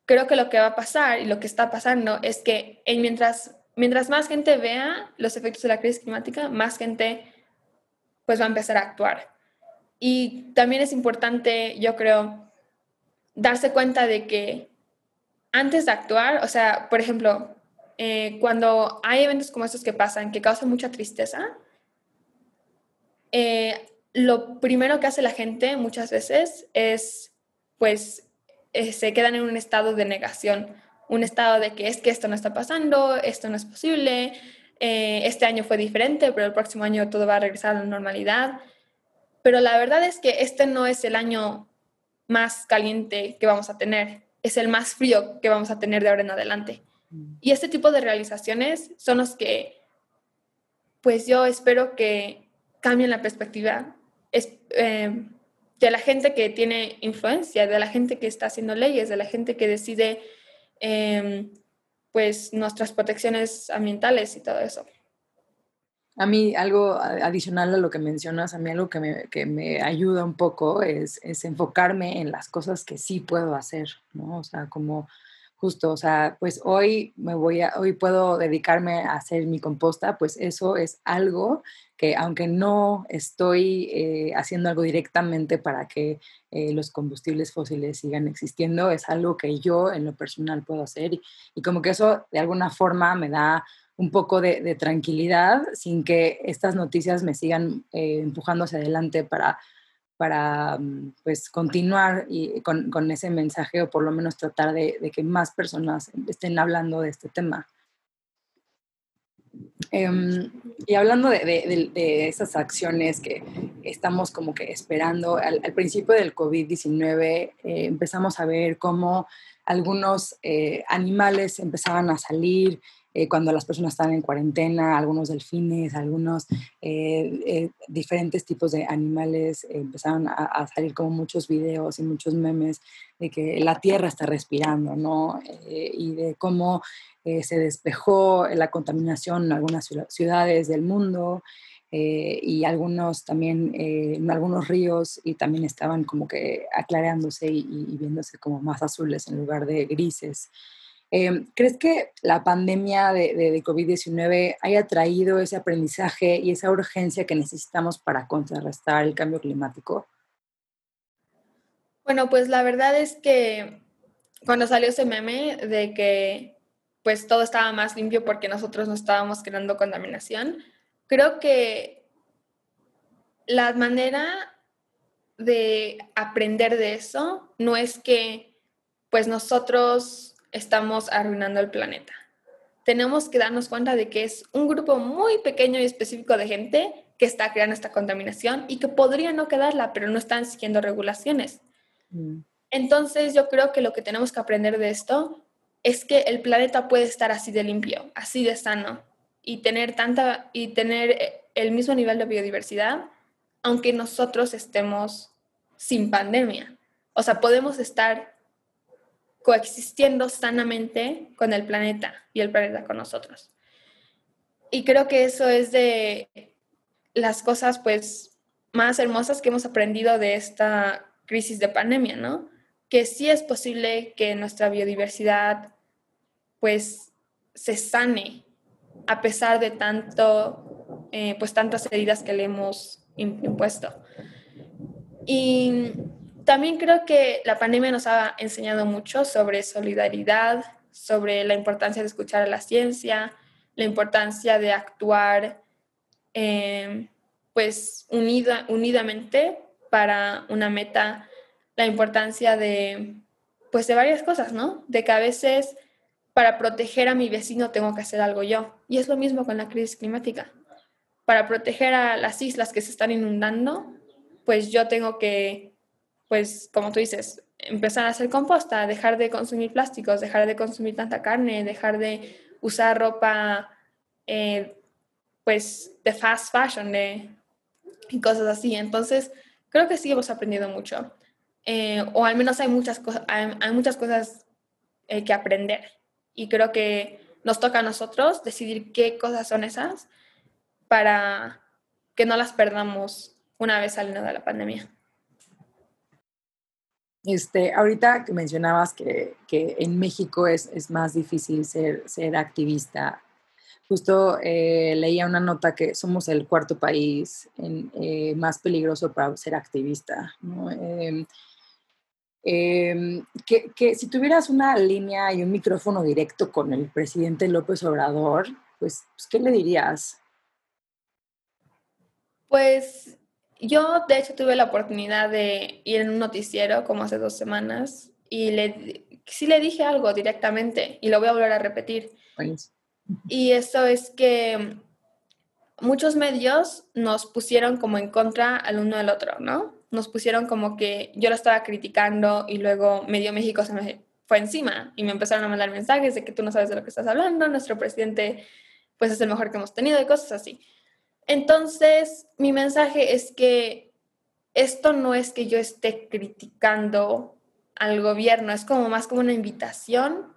creo que lo que va a pasar y lo que está pasando es que mientras, mientras más gente vea los efectos de la crisis climática, más gente pues va a empezar a actuar. Y también es importante, yo creo, darse cuenta de que antes de actuar, o sea, por ejemplo, eh, cuando hay eventos como estos que pasan, que causan mucha tristeza, eh, lo primero que hace la gente muchas veces es, pues, eh, se quedan en un estado de negación, un estado de que es que esto no está pasando, esto no es posible, este año fue diferente, pero el próximo año todo va a regresar a la normalidad. Pero la verdad es que este no es el año más caliente que vamos a tener, es el más frío que vamos a tener de ahora en adelante. Mm. Y este tipo de realizaciones son los que, pues yo espero que cambien la perspectiva es, eh, de la gente que tiene influencia, de la gente que está haciendo leyes, de la gente que decide, em, pues, nuestras protecciones ambientales y todo eso. A mí algo adicional a lo que mencionas, a mí algo que me, que me ayuda un poco es, es, enfocarme en las cosas que sí puedo hacer, ¿no? O sea, como justo, o sea, pues hoy me voy a, hoy puedo dedicarme a hacer mi composta, pues eso es algo que aunque no estoy eh, haciendo algo directamente para que eh, los combustibles fósiles sigan existiendo, es algo que yo en lo personal puedo hacer y, como que eso de alguna forma me da un poco de, tranquilidad sin que estas noticias me sigan eh, empujando hacia adelante para para mm, pues continuar y con, ese mensaje o por lo menos tratar de, que más personas estén hablando de este tema. Em, y hablando de, esas acciones que estamos como que esperando, al, principio del COVID-19 eh, empezamos a ver cómo algunos eh, animales empezaban a salir eh, cuando las personas estaban en cuarentena, algunos delfines, algunos eh, diferentes tipos de animales empezaron a, salir como muchos videos y muchos memes de que la tierra está respirando, ¿no? y de cómo se despejó la contaminación en algunas ciudades del mundo. Eh, y algunos también, eh, algunos ríos y también estaban como que aclarándose y, viéndose como más azules en lugar de grises. Eh, ¿Crees que la pandemia de, de, COVID-19 haya traído ese aprendizaje y esa urgencia que necesitamos para contrarrestar el cambio climático? Bueno, pues la verdad es que cuando salió ese meme de que pues todo estaba más limpio porque nosotros no estábamos creando contaminación, creo que la manera de aprender de eso no es que pues nosotros estamos arruinando el planeta. Tenemos que darnos cuenta de que es un grupo muy pequeño y específico de gente que está creando esta contaminación y que podría no quedarla, pero no están siguiendo regulaciones. Mm. Entonces yo creo que lo que tenemos que aprender de esto es que el planeta puede estar así de limpio, así de sano, y tener tanta y tener eh, el mismo nivel de biodiversidad aunque nosotros estemos sin pandemia. O sea, podemos estar coexistiendo sanamente con el planeta y el planeta con nosotros. Y creo que eso es de las cosas pues más hermosas que hemos aprendido de esta crisis de pandemia, ¿no? Que sí es posible que nuestra biodiversidad pues se sane a pesar de tanto, eh, pues tantas heridas que le hemos impuesto. Y también creo que la pandemia nos ha enseñado mucho sobre solidaridad, sobre la importancia de escuchar a la ciencia, la importancia de actuar eh, pues unida, unidamente para una meta, la importancia de pues de varias cosas, ¿no? De que a veces para proteger a mi vecino tengo que hacer algo yo. Y es lo mismo con la crisis climática. Para proteger a las islas que se están inundando, pues yo tengo que, pues como tú dices, empezar a hacer composta, dejar de consumir plásticos, dejar de consumir tanta carne, dejar de usar ropa, eh, pues, de fast fashion y cosas así. Entonces, creo que sí hemos aprendido mucho. Eh, o al menos hay muchas, cosas hay, muchas cosas eh, que aprender y creo que nos toca a nosotros decidir qué cosas son esas para que no las perdamos una vez saliendo de la pandemia. Este, ahorita que mencionabas que, que en México es, es, más difícil ser, ser activista, justo eh, leía una nota que somos el cuarto país eh, más peligroso para ser activista. ¿no? Eh, Em, que, si tuvieras una línea y un micrófono directo con el presidente López Obrador, pues, pues, ¿qué le dirías? Pues yo de hecho tuve la oportunidad de ir en un noticiero como hace dos semanas y le, sí le dije algo directamente y lo voy a volver a repetir. Y eso es que muchos medios nos pusieron como en contra al uno del otro, ¿no? nos pusieron como que yo lo estaba criticando y luego Medio México se me fue encima y me empezaron a mandar mensajes de que tú no sabes de lo que estás hablando, nuestro presidente pues es el mejor que hemos tenido y cosas así. Entonces, mi mensaje es que esto no es que yo esté criticando al gobierno, es como más como una invitación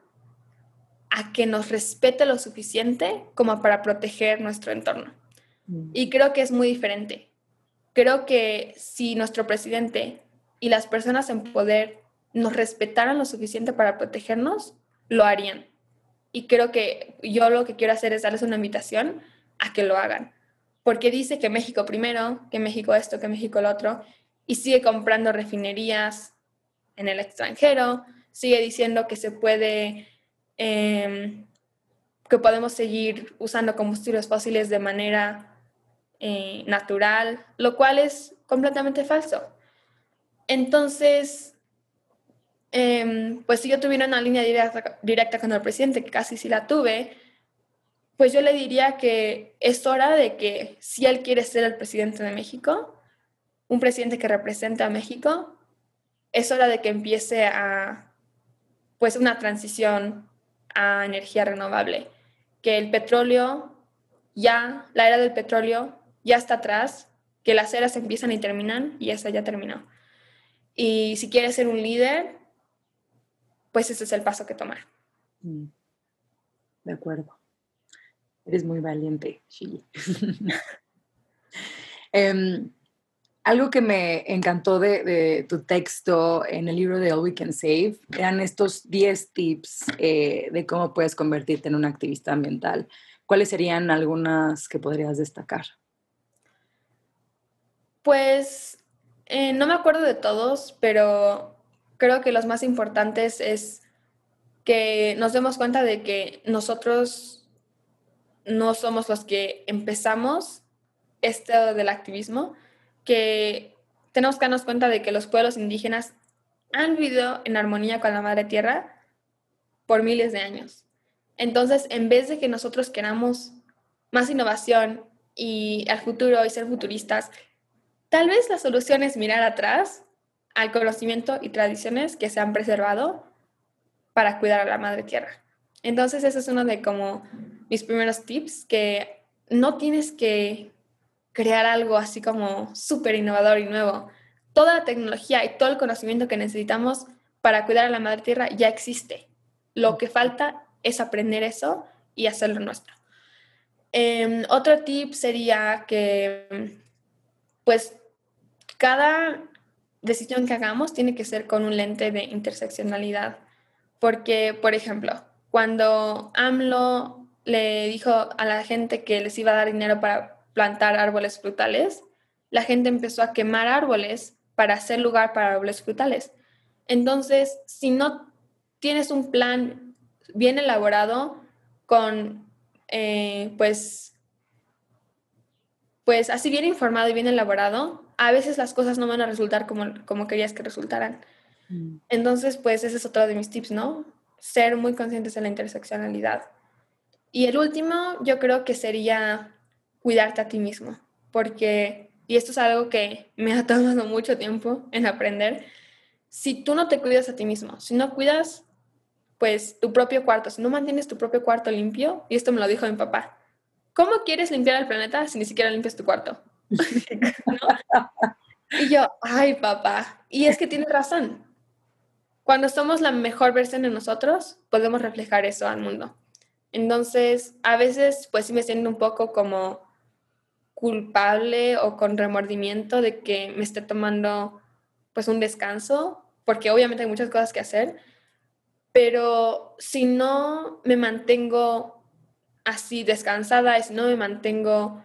a que nos respete lo suficiente como para proteger nuestro entorno. Mm. Y creo que es muy diferente creo que si nuestro presidente y las personas en poder nos respetaran lo suficiente para protegernos, lo harían. Y creo que yo lo que quiero hacer es darles una invitación a que lo hagan. Porque dice que México primero, que México esto, que México lo otro, y sigue comprando refinerías en el extranjero, sigue diciendo que se puede, em, que podemos seguir usando combustibles fósiles de manera eh, natural, lo cual es completamente falso. Entonces, em, pues si yo tuviera una línea directa, directa con el presidente, que casi sí la tuve, pues yo le diría que es hora de que si él quiere ser el presidente de México, un presidente que represente a México, es hora de que empiece a pues una transición a energía renovable, que el petróleo ya, la era del petróleo ya está atrás, que las eras empiezan y terminan y esa ya terminó. Y si quieres ser un líder, pues ese es el paso que tomar. Mm. De acuerdo. Eres muy valiente, Shigi. Em, algo que me encantó de, tu texto en el libro de All We Can Save eran estos 10 tips eh, de cómo puedes convertirte en un activista ambiental. ¿Cuáles serían algunas que podrías destacar? Pues eh, no me acuerdo de todos, pero creo que los más importantes es que nos demos cuenta de que nosotros no somos los que empezamos esto del activismo, que tenemos que darnos cuenta de que los pueblos indígenas han vivido en armonía con la madre tierra por miles de años. Entonces, en vez de que nosotros queramos más innovación y al futuro y ser futuristas, tal vez la solución es mirar atrás al conocimiento y tradiciones que se han preservado para cuidar a la madre tierra. Entonces, ese es uno de como mis primeros tips, que no tienes que crear algo así como súper innovador y nuevo. Toda la tecnología y todo el conocimiento que necesitamos para cuidar a la madre tierra ya existe. Lo que falta es aprender eso y hacerlo nuestro. Em, otro tip sería que, pues, cada decisión que hagamos tiene que ser con un lente de interseccionalidad. Porque, por ejemplo, cuando AMLO le dijo a la gente que les iba a dar dinero para plantar árboles frutales, la gente empezó a quemar árboles para hacer lugar para árboles frutales. Entonces, si no tienes un plan bien elaborado con, eh, pues, pues así bien informado y bien elaborado, a veces las cosas no van a resultar como, como querías que resultaran. Mm. Entonces, pues ese es otro de mis tips, ¿no? Ser muy conscientes de la interseccionalidad. Y el último, yo creo que sería cuidarte a ti mismo, porque, y esto es algo que me ha [LAUGHS] tomado mucho tiempo en aprender, si tú no te cuidas a ti mismo, si no cuidas, pues tu propio cuarto, si no mantienes tu propio cuarto limpio, y esto me lo dijo mi papá, ¿cómo quieres limpiar el planeta si ni siquiera limpias tu cuarto? [LAUGHS] Y yo, ay papá, y es que tienes razón. Cuando somos la mejor versión de nosotros, podemos reflejar eso al mundo. Entonces, a veces, pues sí me siento un poco como culpable o con remordimiento de que me esté tomando pues un descanso, porque obviamente hay muchas cosas que hacer, pero si no me mantengo así descansada si no me mantengo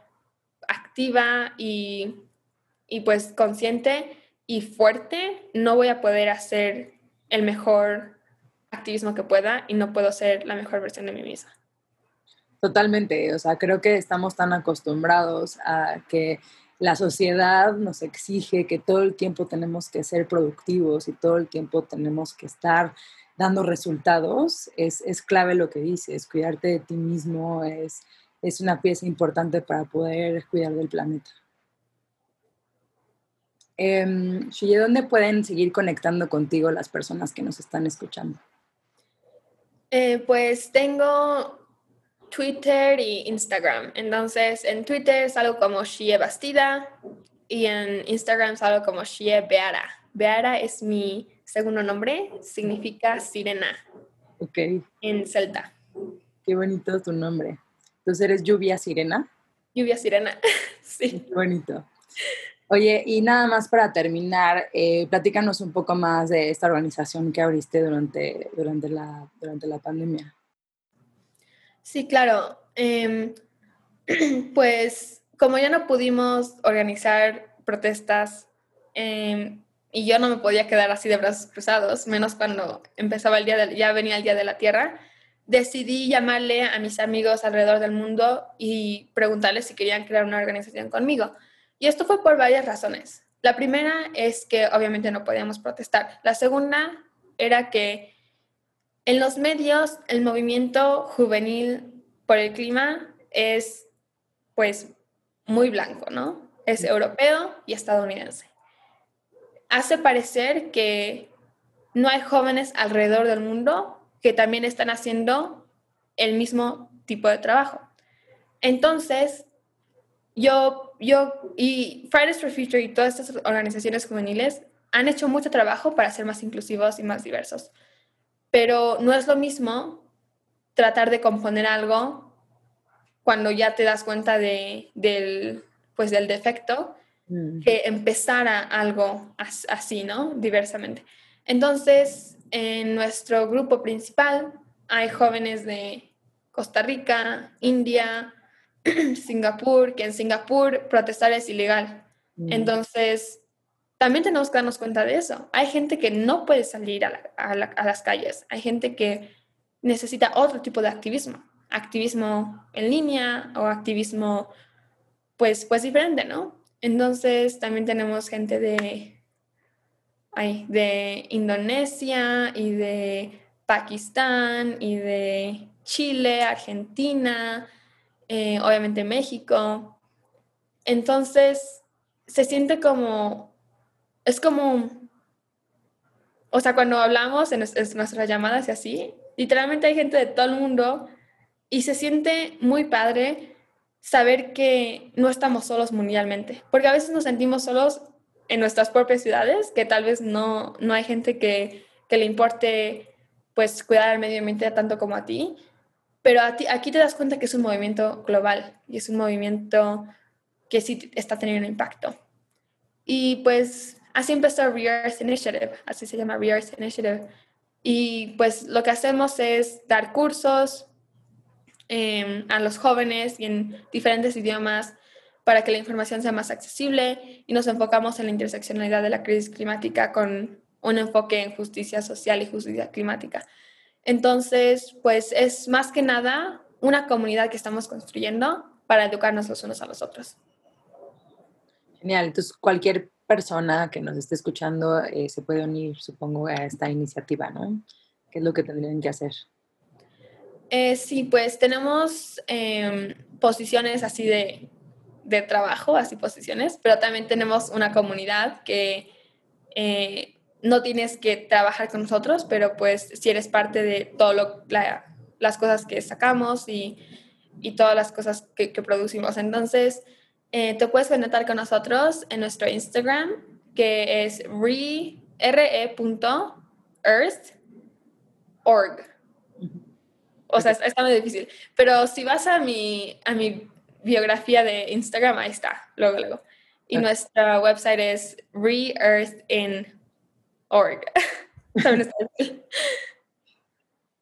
activa y, y pues consciente y fuerte, no voy a poder hacer el mejor activismo que pueda y no puedo ser la mejor versión de mí misma. Totalmente, o sea, creo que estamos tan acostumbrados a que la sociedad nos exige que todo el tiempo tenemos que ser productivos y todo el tiempo tenemos que estar dando resultados. Es, es clave lo que dices, cuidarte de ti mismo es, es una pieza importante para poder cuidar del planeta. Eh, ¿dónde pueden seguir conectando contigo las personas que nos están escuchando? Eh, pues tengo Twitter y Instagram. Entonces, en Twitter salgo como Shie Bastida y en Instagram salgo como Shie Beara. Beara es mi segundo nombre, significa sirena. Ok. En celta. Qué bonito tu nombre. Entonces, ¿eres Lluvia Sirena? Lluvia Sirena, [LAUGHS] sí. Qué bonito. Oye, y nada más para terminar, eh, platícanos un poco más de esta organización que abriste durante, durante, la, durante la pandemia. Sí, claro. Em, [CLEARS THROAT] pues como ya no pudimos organizar protestas em, y yo no me podía quedar así de brazos cruzados, menos cuando empezaba el día de, ya venía el día de la Tierra, decidí llamarle a mis amigos alrededor del mundo y preguntarles si querían crear una organización conmigo. Y esto fue por varias razones. La primera es que obviamente no podíamos protestar. La segunda era que en los medios, el movimiento juvenil por el clima es, pues, muy blanco, ¿no? Es europeo y estadounidense. Hace parecer que no hay jóvenes alrededor del mundo que también están haciendo el mismo tipo de trabajo. Entonces, yo, yo y Fridays for Future y todas estas organizaciones juveniles han hecho mucho trabajo para ser más inclusivos y más diversos. Pero no es lo mismo tratar de componer algo cuando ya te das cuenta de, del, pues, del defecto mm. que empezar a algo así, ¿no? Diversamente. Entonces, en nuestro grupo principal hay jóvenes de Costa Rica, India, [CLEARS THROAT] Singapur, que en Singapur protestar es ilegal. Mm. Entonces, también tenemos que darnos cuenta de eso. Hay gente que no puede salir a las calles, hay gente que necesita otro tipo de activismo activismo en línea o activismo pues, pues diferente, ¿no? Entonces también tenemos gente de, de Indonesia y de Pakistán y de Chile, Argentina, eh, obviamente México. Entonces se siente como, es como, o sea, cuando hablamos en, en nuestras llamadas y así, literalmente hay gente de todo el mundo y se siente muy padre saber que no estamos solos mundialmente, porque a veces nos sentimos solos en nuestras propias ciudades, que tal vez no, no hay gente que, que le importe pues cuidar el medio ambiente tanto como a ti, pero aquí te das cuenta que es un movimiento global y es un movimiento que sí está teniendo un impacto. Y pues así empezó Re-Earth Initiative, así se llama Re-Earth Initiative. Y pues lo que hacemos es dar cursos, Em, a los jóvenes y en diferentes idiomas para que la información sea más accesible y nos enfocamos en la interseccionalidad de la crisis climática con un enfoque en justicia social y justicia climática. Entonces, pues es más que nada una comunidad que estamos construyendo para educarnos los unos a los otros. Genial, entonces cualquier persona que nos esté escuchando eh, se puede unir, supongo, a esta iniciativa, ¿no? ¿Qué es lo que tendrían que hacer? Eh, sí, pues tenemos em, posiciones así de, de, trabajo, así posiciones, pero también tenemos una comunidad que eh, no tienes que trabajar con nosotros, pero pues si eres parte de todas las cosas que sacamos y, y todas las cosas que, que producimos. Entonces, eh, te puedes conectar con nosotros en nuestro Instagram, que es re.earth.org. O sea, está muy difícil. Pero si vas a mi, a mi biografía de Instagram, ahí está, luego, luego. Y nuestra website es reearthin.org. [LAUGHS]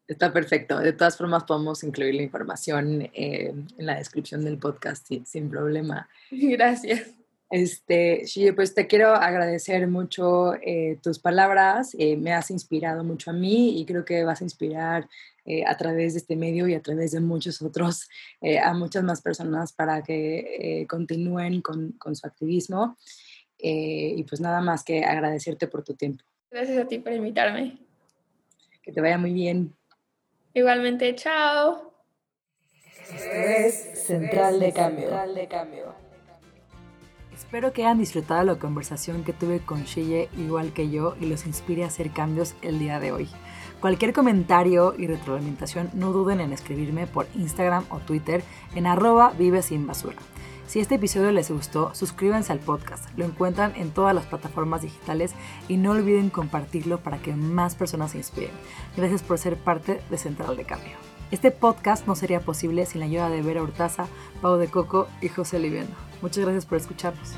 está perfecto. De todas formas, podemos incluir la información eh, en la descripción del podcast sin, sin problema. [LAUGHS] Gracias. Este, pues te quiero agradecer mucho eh, tus palabras, eh, me has inspirado mucho a mí y creo que vas a inspirar eh, a través de este medio y a través de muchos otros a muchas más personas para que continúen con, con, su activismo. y pues nada más que agradecerte por tu tiempo. Gracias a ti por invitarme. Que te vaya muy bien. Igualmente, chao. es Central de Cambio. Central de Cambio. Espero que hayan disfrutado la conversación que tuve con Shille igual que yo y los inspire a hacer cambios el día de hoy. Cualquier comentario y retroalimentación no duden en escribirme por Instagram o Twitter en arroba vive sin basura. Si este episodio les gustó, suscríbanse al podcast. Lo encuentran en todas las plataformas digitales y no olviden compartirlo para que más personas se inspiren. Gracias por ser parte de Central de Cambio. Este podcast no sería posible sin la ayuda de Vera Hurtaza, Pau de Coco y José Liviano. Muchas gracias por escucharnos.